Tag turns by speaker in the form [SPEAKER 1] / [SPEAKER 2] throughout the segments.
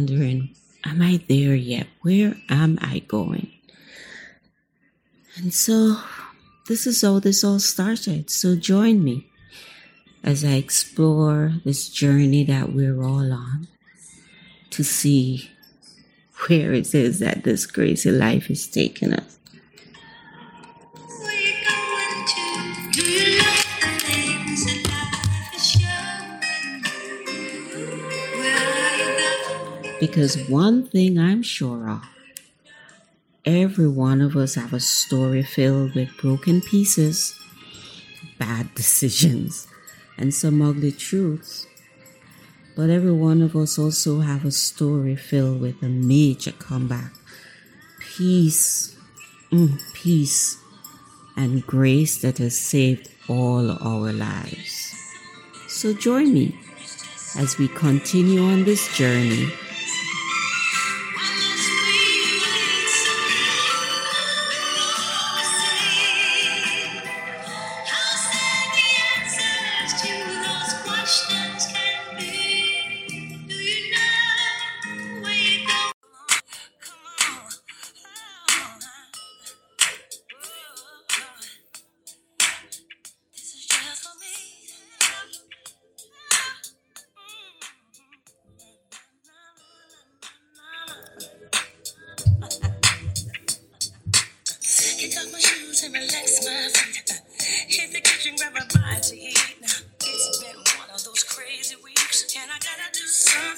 [SPEAKER 1] wondering am I there yet? Where am I going? And so this is how this all started. So join me as I explore this journey that we're all on to see where it is that this crazy life is taking us. Because one thing I'm sure of, every one of us have a story filled with broken pieces, bad decisions, and some ugly truths. But every one of us also have a story filled with a major comeback. Peace, mm, peace, and grace that has saved all our lives. So join me as we continue on this journey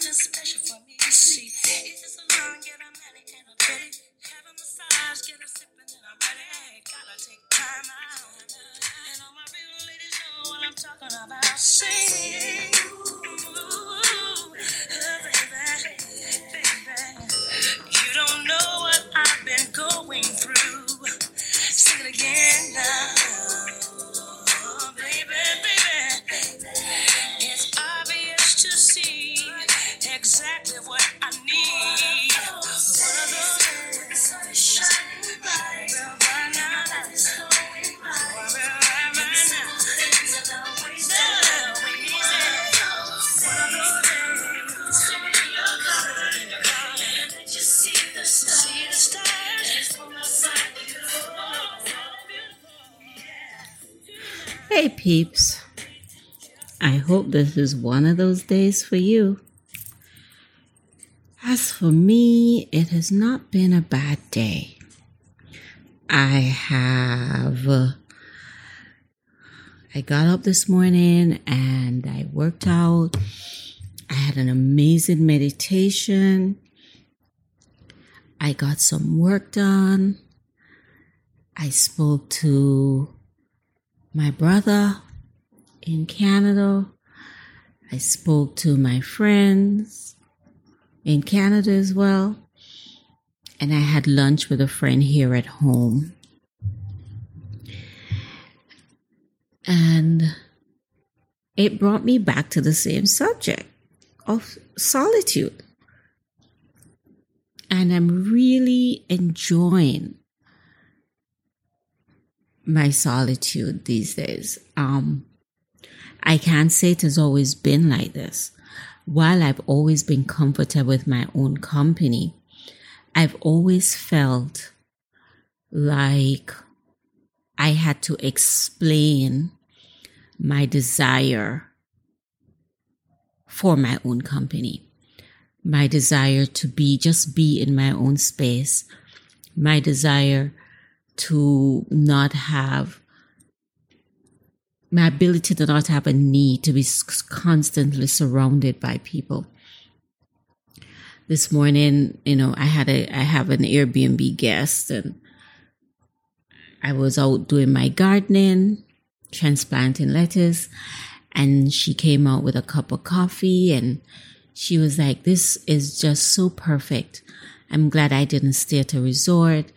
[SPEAKER 2] just special for me. see. It's just a long get a manic and a pretty. Have a massage, get a sip and then I'm ready. Gotta take time out. And all my real ladies know what I'm talking about. Sing. Ooh, baby, baby. You don't know what I've been going through. Sing it again now.
[SPEAKER 1] Hey peeps, I hope this is one of those days for you. As for me, it has not been a bad day. I have. Uh, I got up this morning and I worked out. I had an amazing meditation. I got some work done. I spoke to my brother in Canada. I spoke to my friends in Canada as well. And I had lunch with a friend here at home. And it brought me back to the same subject of solitude. And I'm really enjoying my solitude these days. Um, I can't say it has always been like this. While I've always been comfortable with my own company, I've always felt like I had to explain my desire for my own company, my desire to be, just be in my own space, my desire to not have my ability to not have a need to be constantly surrounded by people. This morning, you know, I had a I have an Airbnb guest and I was out doing my gardening, transplanting lettuce, and she came out with a cup of coffee and she was like, This is just so perfect. I'm glad I didn't stay at a resort.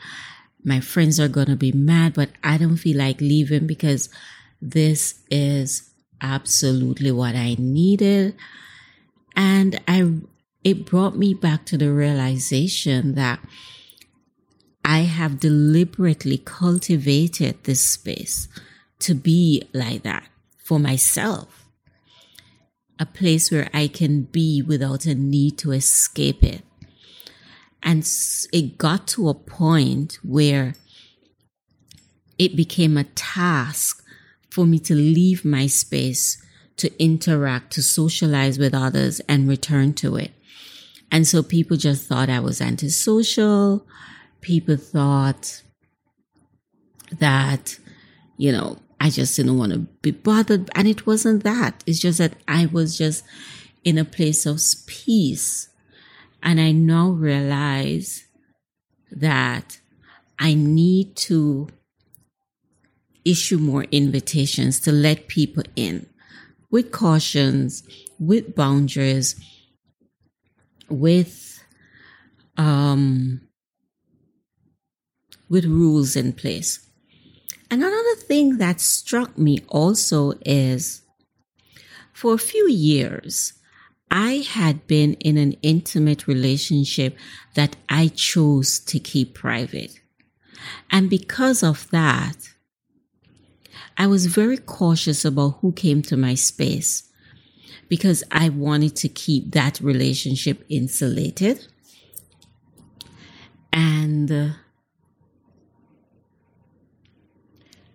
[SPEAKER 1] My friends are going to be mad, but I don't feel like leaving because this is absolutely what I needed. And I, it brought me back to the realization that I have deliberately cultivated this space to be like that. for myself, a place where I can be without a need to escape it. And it got to a point where it became a task for me to leave my space, to interact, to socialize with others and return to it. And so people just thought I was antisocial. People thought that, you know, I just didn't want to be bothered. And it wasn't that. It's just that I was just in a place of peace. And I now realize that I need to issue more invitations to let people in with cautions, with boundaries, with um, with rules in place. And another thing that struck me also is for a few years, I had been in an intimate relationship that I chose to keep private. And because of that, I was very cautious about who came to my space because I wanted to keep that relationship insulated. And uh,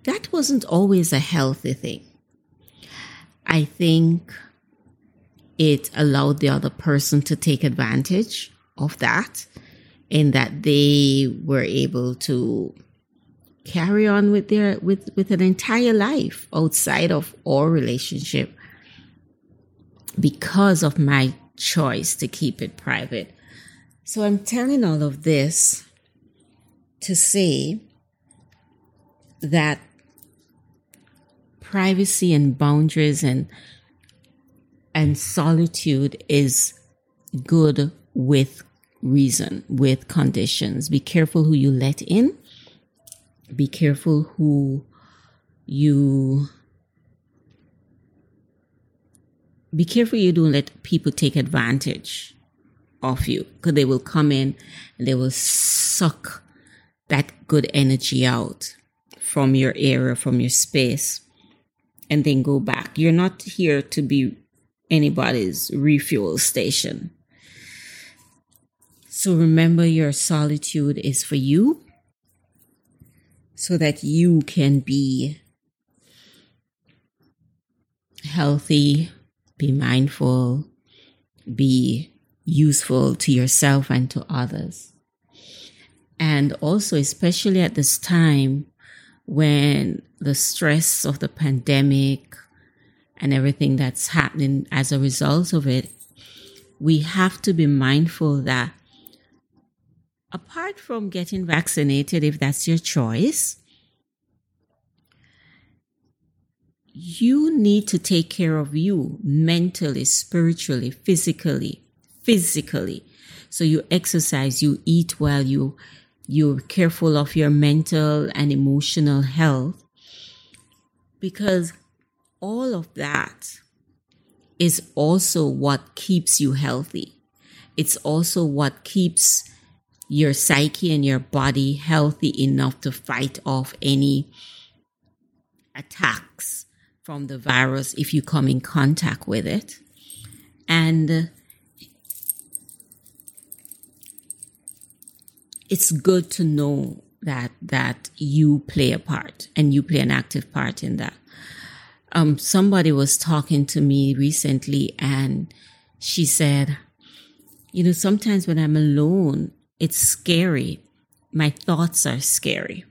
[SPEAKER 1] that wasn't always a healthy thing. I think it allowed the other person to take advantage of that in that they were able to carry on with their with with an entire life outside of our relationship because of my choice to keep it private. So I'm telling all of this to say that privacy and boundaries and and solitude is good with reason, with conditions. Be careful who you let in. Be careful who you be careful you don't let people take advantage of you because they will come in and they will suck that good energy out from your area, from your space and then go back. You're not here to be anybody's refuel station. So remember, your solitude is for you so that you can be healthy, be mindful, be useful to yourself and to others. And also, especially at this time when the stress of the pandemic and everything that's happening as a result of it, we have to be mindful that apart from getting vaccinated, if that's your choice, you need to take care of you mentally, spiritually, physically, physically. So you exercise, you eat well, you you're careful of your mental and emotional health because all of that is also what keeps you healthy. It's also what keeps your psyche and your body healthy enough to fight off any attacks from the virus if you come in contact with it. And it's good to know that that you play a part and you play an active part in that. Um, somebody was talking to me recently and she said, you know, sometimes when I'm alone, it's scary. My thoughts are scary.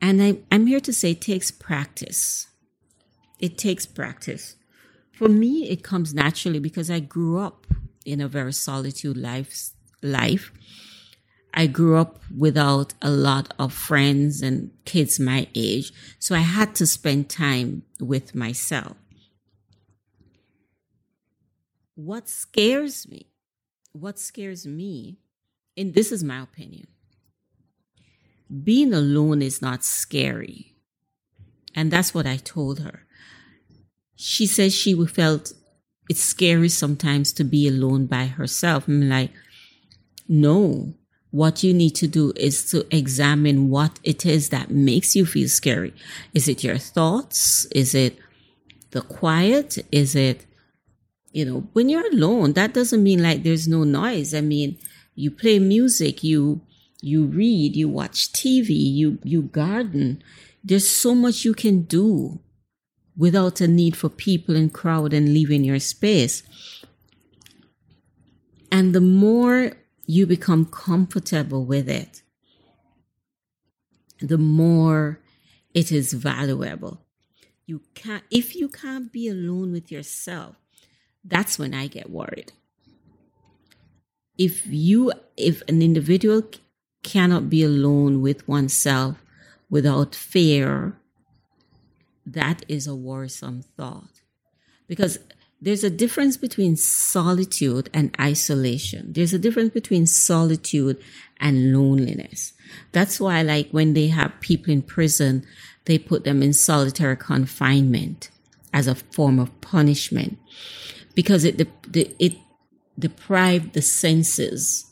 [SPEAKER 1] And I, I'm here to say it takes practice. It takes practice. For me, it comes naturally because I grew up in a very solitude life life. I grew up without a lot of friends and kids my age, so I had to spend time with myself. What scares me, what scares me, and this is my opinion, being alone is not scary. And that's what I told her. She says she felt it's scary sometimes to be alone by herself. I'm like, no, what you need to do is to examine what it is that makes you feel scary. Is it your thoughts? Is it the quiet? Is it, you know, when you're alone, that doesn't mean like there's no noise. I mean, you play music, you, you read, you watch TV, you, you garden. There's so much you can do without a need for people and crowd and leaving your space. And the more you become comfortable with it, the more it is valuable. You can't, if you can't be alone with yourself, that's when I get worried. If you, if an individual cannot be alone with oneself without fear, that is a worrisome thought. Because there's a difference between solitude and isolation. There's a difference between solitude and loneliness. That's why, like, when they have people in prison, they put them in solitary confinement as a form of punishment because it, it deprived the senses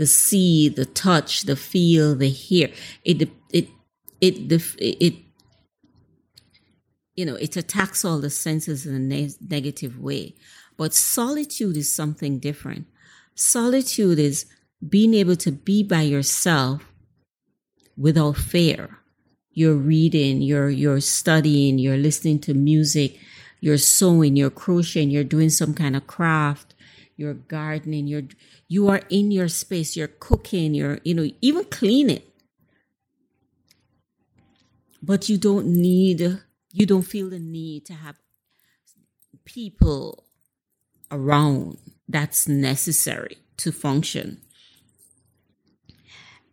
[SPEAKER 1] the see, the touch, the feel, the hear. It, it, it, it, it you know, it attacks all the senses in a ne- negative way. But solitude is something different. Solitude is being able to be by yourself without fear. You're reading, you're, you're studying, you're listening to music, you're sewing, you're crocheting, you're doing some kind of craft, you're gardening, you're, you are in your space, you're cooking, you're, you know, even cleaning. But you don't need you don't feel the need to have people around that's necessary to function.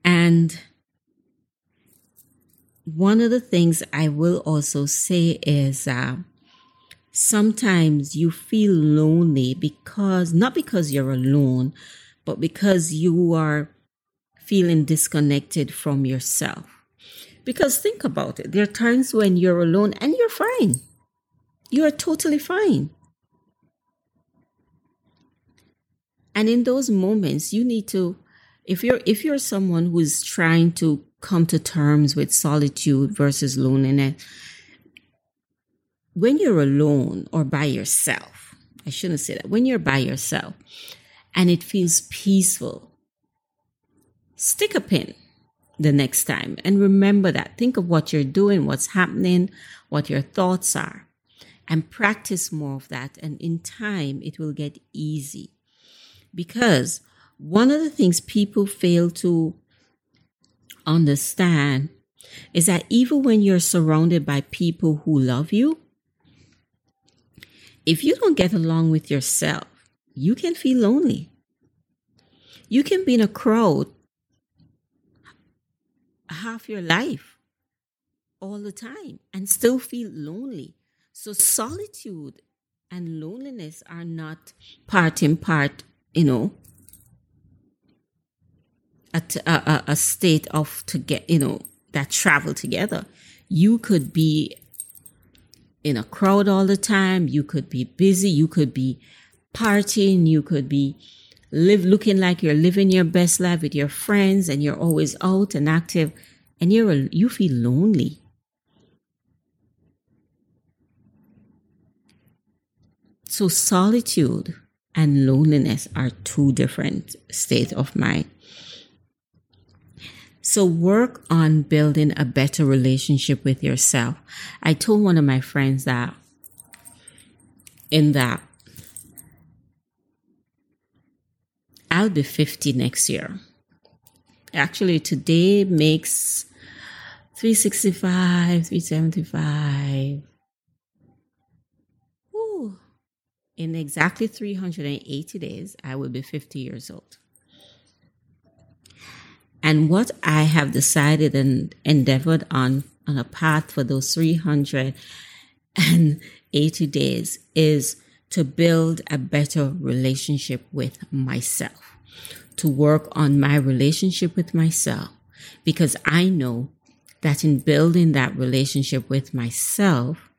[SPEAKER 1] And one of the things I will also say is uh, sometimes you feel lonely because, not because you're alone, but because you are feeling disconnected from yourself. Because think about it. There are times when you're alone and you're fine. You are totally fine. And in those moments, you need to, if you're, if you're someone who's trying to come to terms with solitude versus loneliness, when you're alone or by yourself, I shouldn't say that, when you're by yourself and it feels peaceful, stick a pin the next time. And remember that. Think of what you're doing, what's happening, what your thoughts are, and practice more of that. And in time, it will get easy. Because one of the things people fail to understand is that even when you're surrounded by people who love you, if you don't get along with yourself, you can feel lonely. You can be in a crowd half your life all the time and still feel lonely. So solitude and loneliness are not part in part, you know, a, a, a state of to get, you know, that travel together. You could be in a crowd all the time. You could be busy. You could be partying. You could be live looking like you're living your best life with your friends and you're always out and active and you're you feel lonely. So solitude and loneliness are two different states of mind. So work on building a better relationship with yourself. I told one of my friends that in that I'll be 50 next year. Actually, today makes 365, 375. Ooh. In exactly 380 days, I will be 50 years old. And what I have decided and endeavored on on a path for those 380 days is to build a better relationship with myself, to work on my relationship with myself, because I know that in building that relationship with myself,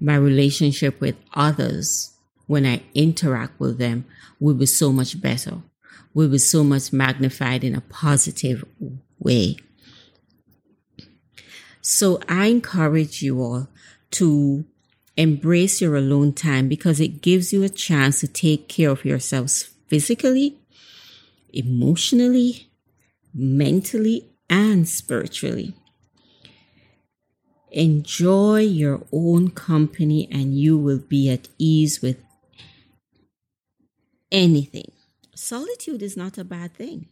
[SPEAKER 1] my relationship with others, when I interact with them, will be so much better. will be so much magnified in a positive way. So I encourage you all to embrace your alone time because it gives you a chance to take care of yourselves physically, emotionally, mentally, and spiritually. Enjoy your own company and you will be at ease with anything. Solitude is not a bad thing.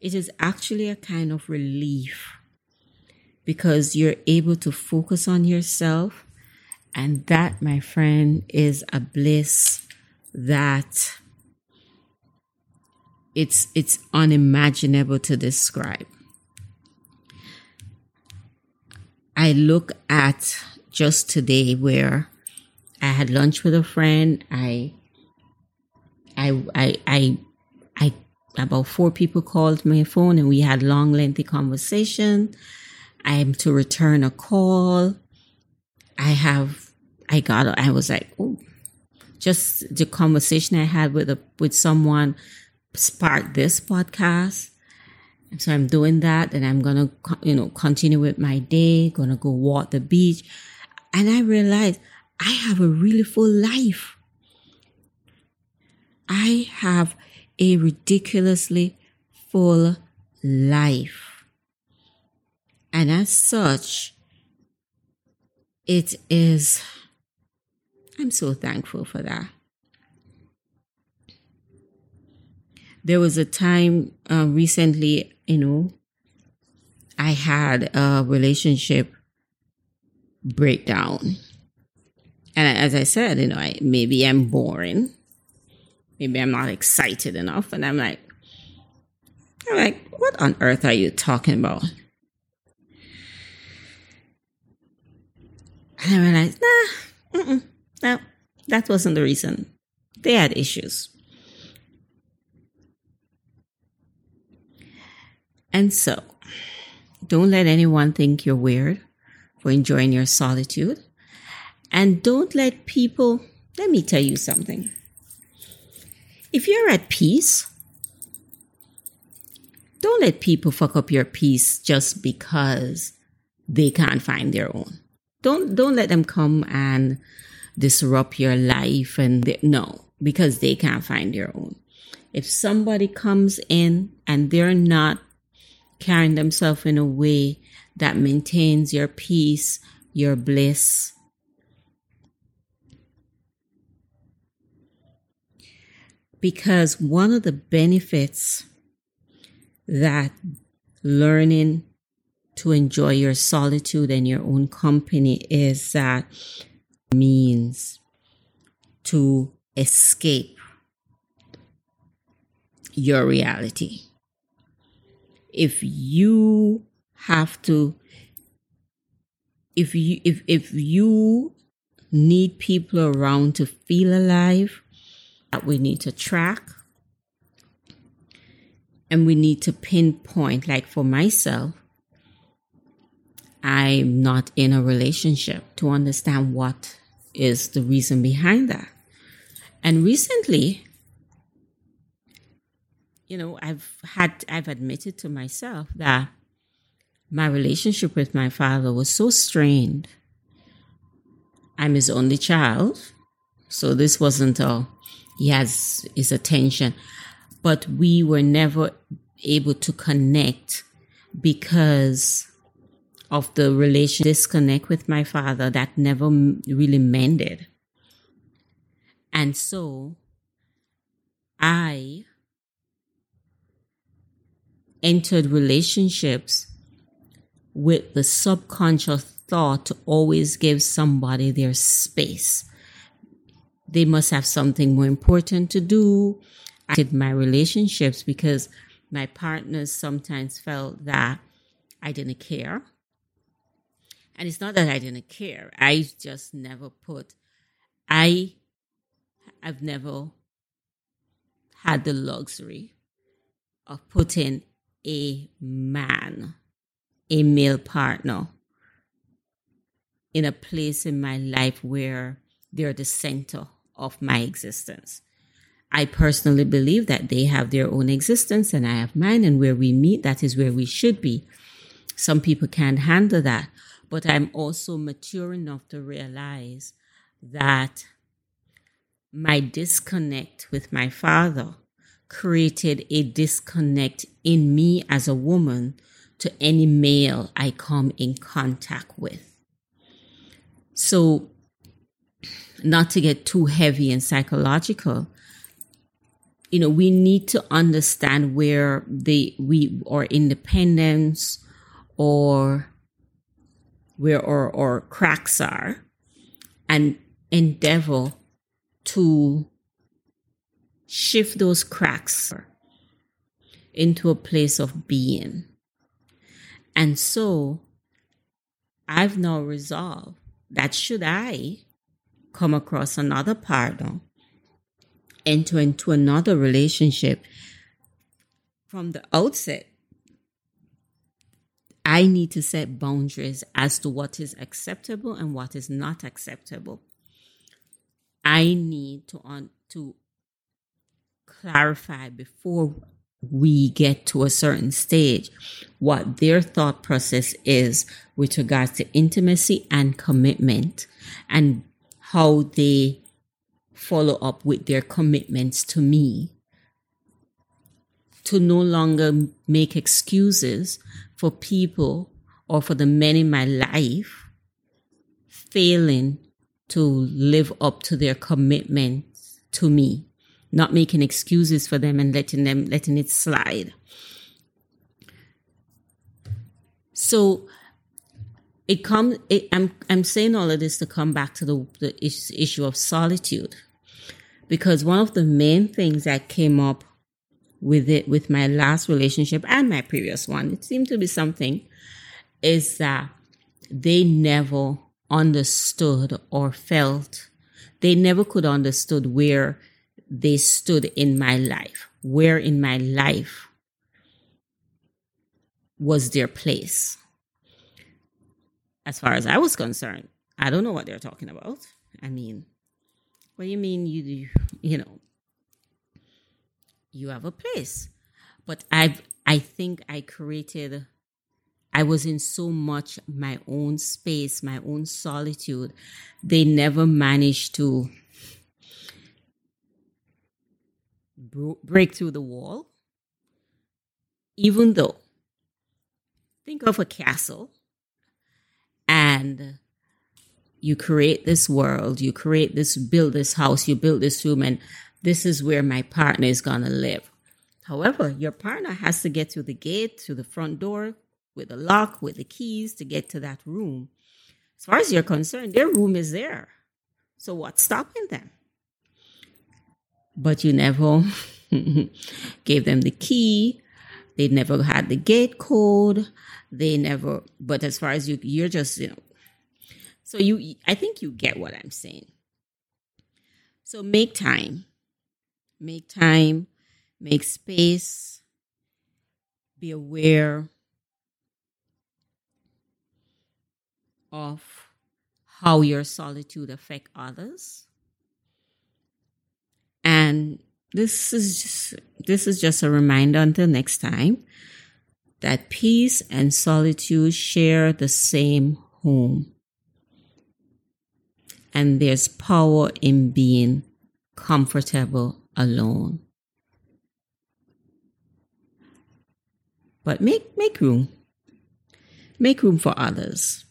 [SPEAKER 1] It is actually a kind of relief because you're able to focus on yourself. And that, my friend, is a bliss that it's it's unimaginable to describe. I look at just today where I had lunch with a friend. I, I, I, I, I, about four people called my phone and we had long, lengthy conversation. I am to return a call. I have, I got, I was like, oh, just the conversation I had with a, with someone sparked this podcast. And so I'm doing that and I'm going to, you know, continue with my day, going to go walk the beach. And I realized I have a really full life. I have a ridiculously full life. And as such, it is, I'm so thankful for that. There was a time uh, recently you know, I had a relationship breakdown. And as I said, you know, I, maybe I'm boring. Maybe I'm not excited enough. And I'm like, I'm like, what on earth are you talking about? And I realized, nah, no, that wasn't the reason. They had issues. And so, don't let anyone think you're weird for enjoying your solitude. And don't let people, let me tell you something. If you're at peace, don't let people fuck up your peace just because they can't find their own. Don't don't let them come and disrupt your life and they, no, because they can't find their own. If somebody comes in and they're not carrying themselves in a way that maintains your peace, your bliss. Because one of the benefits that learning to enjoy your solitude and your own company is that means to escape your reality. If you have to if you if if you need people around to feel alive that we need to track. And we need to pinpoint like for myself i'm not in a relationship to understand what is the reason behind that and recently you know, I've had, I've admitted to myself that my relationship with my father was so strained. I'm his only child. So this wasn't all. he has his attention, but we were never able to connect because of the relation disconnect with my father that never really mended. And so I entered relationships with the subconscious thought to always give somebody their space. They must have something more important to do. I did my relationships because my partners sometimes felt that I didn't care. And it's not that I didn't care. I just never put I I've never had the luxury of putting a man, a male partner, in a place in my life where they're the center of my existence. I personally believe that they have their own existence and I have mine, and where we meet, that is where we should be. Some people can't handle that, but I'm also mature enough to realize that my disconnect with my father created a disconnect in me as a woman to any male I come in contact with. So, not to get too heavy and psychological, you know, we need to understand where the we our independence or where our, our cracks are and endeavor to shift those cracks into a place of being. And so I've now resolved that should I come across another partner, enter into another relationship from the outset, I need to set boundaries as to what is acceptable and what is not acceptable. I need to to clarify before we get to a certain stage what their thought process is with regards to intimacy and commitment and how they follow up with their commitments to me to no longer make excuses for people or for the men in my life failing to live up to their commitments to me, not making excuses for them and letting them letting it slide. So it comes. I'm I'm saying all of this to come back to the the issue of solitude, because one of the main things that came up with it with my last relationship and my previous one, it seemed to be something, is that they never understood or felt they never could understood where they stood in my life where in my life was their place. As far as i was concerned i don't know what they're talking about. I mean what do you mean you you know you have a place but i i think i created I was in so much my own space, my own solitude. They never managed to break through the wall. Even though, think of a castle and you create this world, you create this, build this house, you build this room, and this is where my partner is going to live. However, your partner has to get through the gate, through the front door, with a lock, with the keys to get to that room. As far as you're concerned, their room is there. So what's stopping them? But you never gave them the key. They never had the gate code. They never, but as far as you, you're just, you know, so you, I think you get what I'm saying. So make time, make time, make space, be aware of how your solitude affect others. And this is just this is just a reminder until next time that peace and solitude share the same home. And there's power in being comfortable alone but make make room make room for others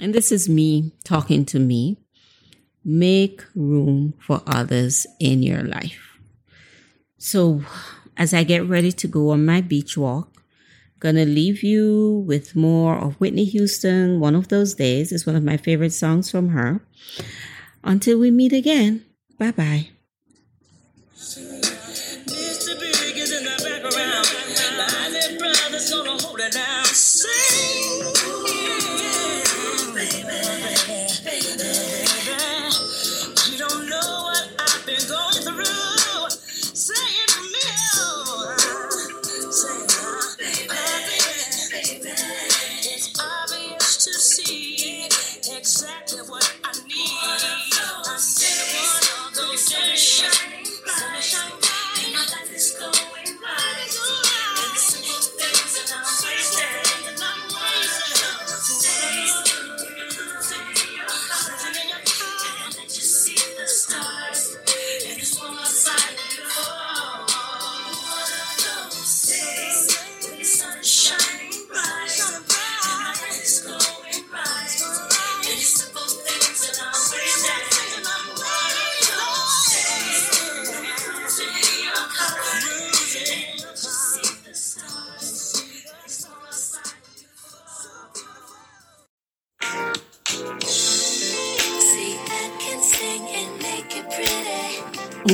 [SPEAKER 1] and this is me talking to me, make room for others in your life. So, as I get ready to go on my beach walk, gonna leave you with more of Whitney Houston. One of those days is one of my favorite songs from her. Until we meet again, bye bye. Shining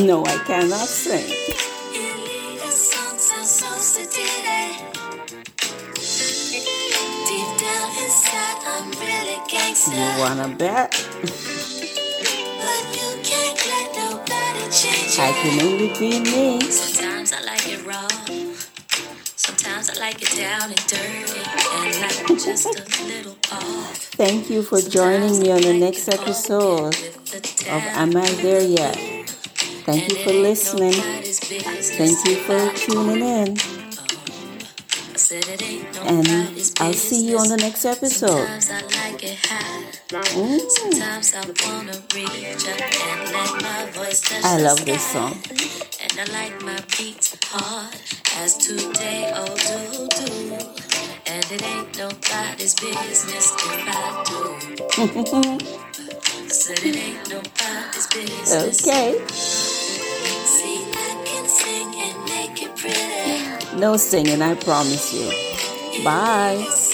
[SPEAKER 1] No, I cannot sing.
[SPEAKER 3] Illegal songs sound so sedated. Deep down inside, I'm really gangster.
[SPEAKER 1] You wanna bet?
[SPEAKER 3] But you can't let nobody change
[SPEAKER 1] I can only be me.
[SPEAKER 3] Sometimes I like it raw. Sometimes I like it down and dirty. And like just a little off.
[SPEAKER 1] Thank you for joining me on the next episode of Am I There Yet? Thank you for listening. Thank you for tuning in. And I'll see you on the next episode. Mm,
[SPEAKER 3] I
[SPEAKER 1] love this song.
[SPEAKER 3] And I like my beats hard as today oh do do. And it ain't nobody's business if I do. I said it ain't nobody's business.
[SPEAKER 1] Okay.
[SPEAKER 3] See, I can sing and make it pretty.
[SPEAKER 1] No singing, I promise you. Bye.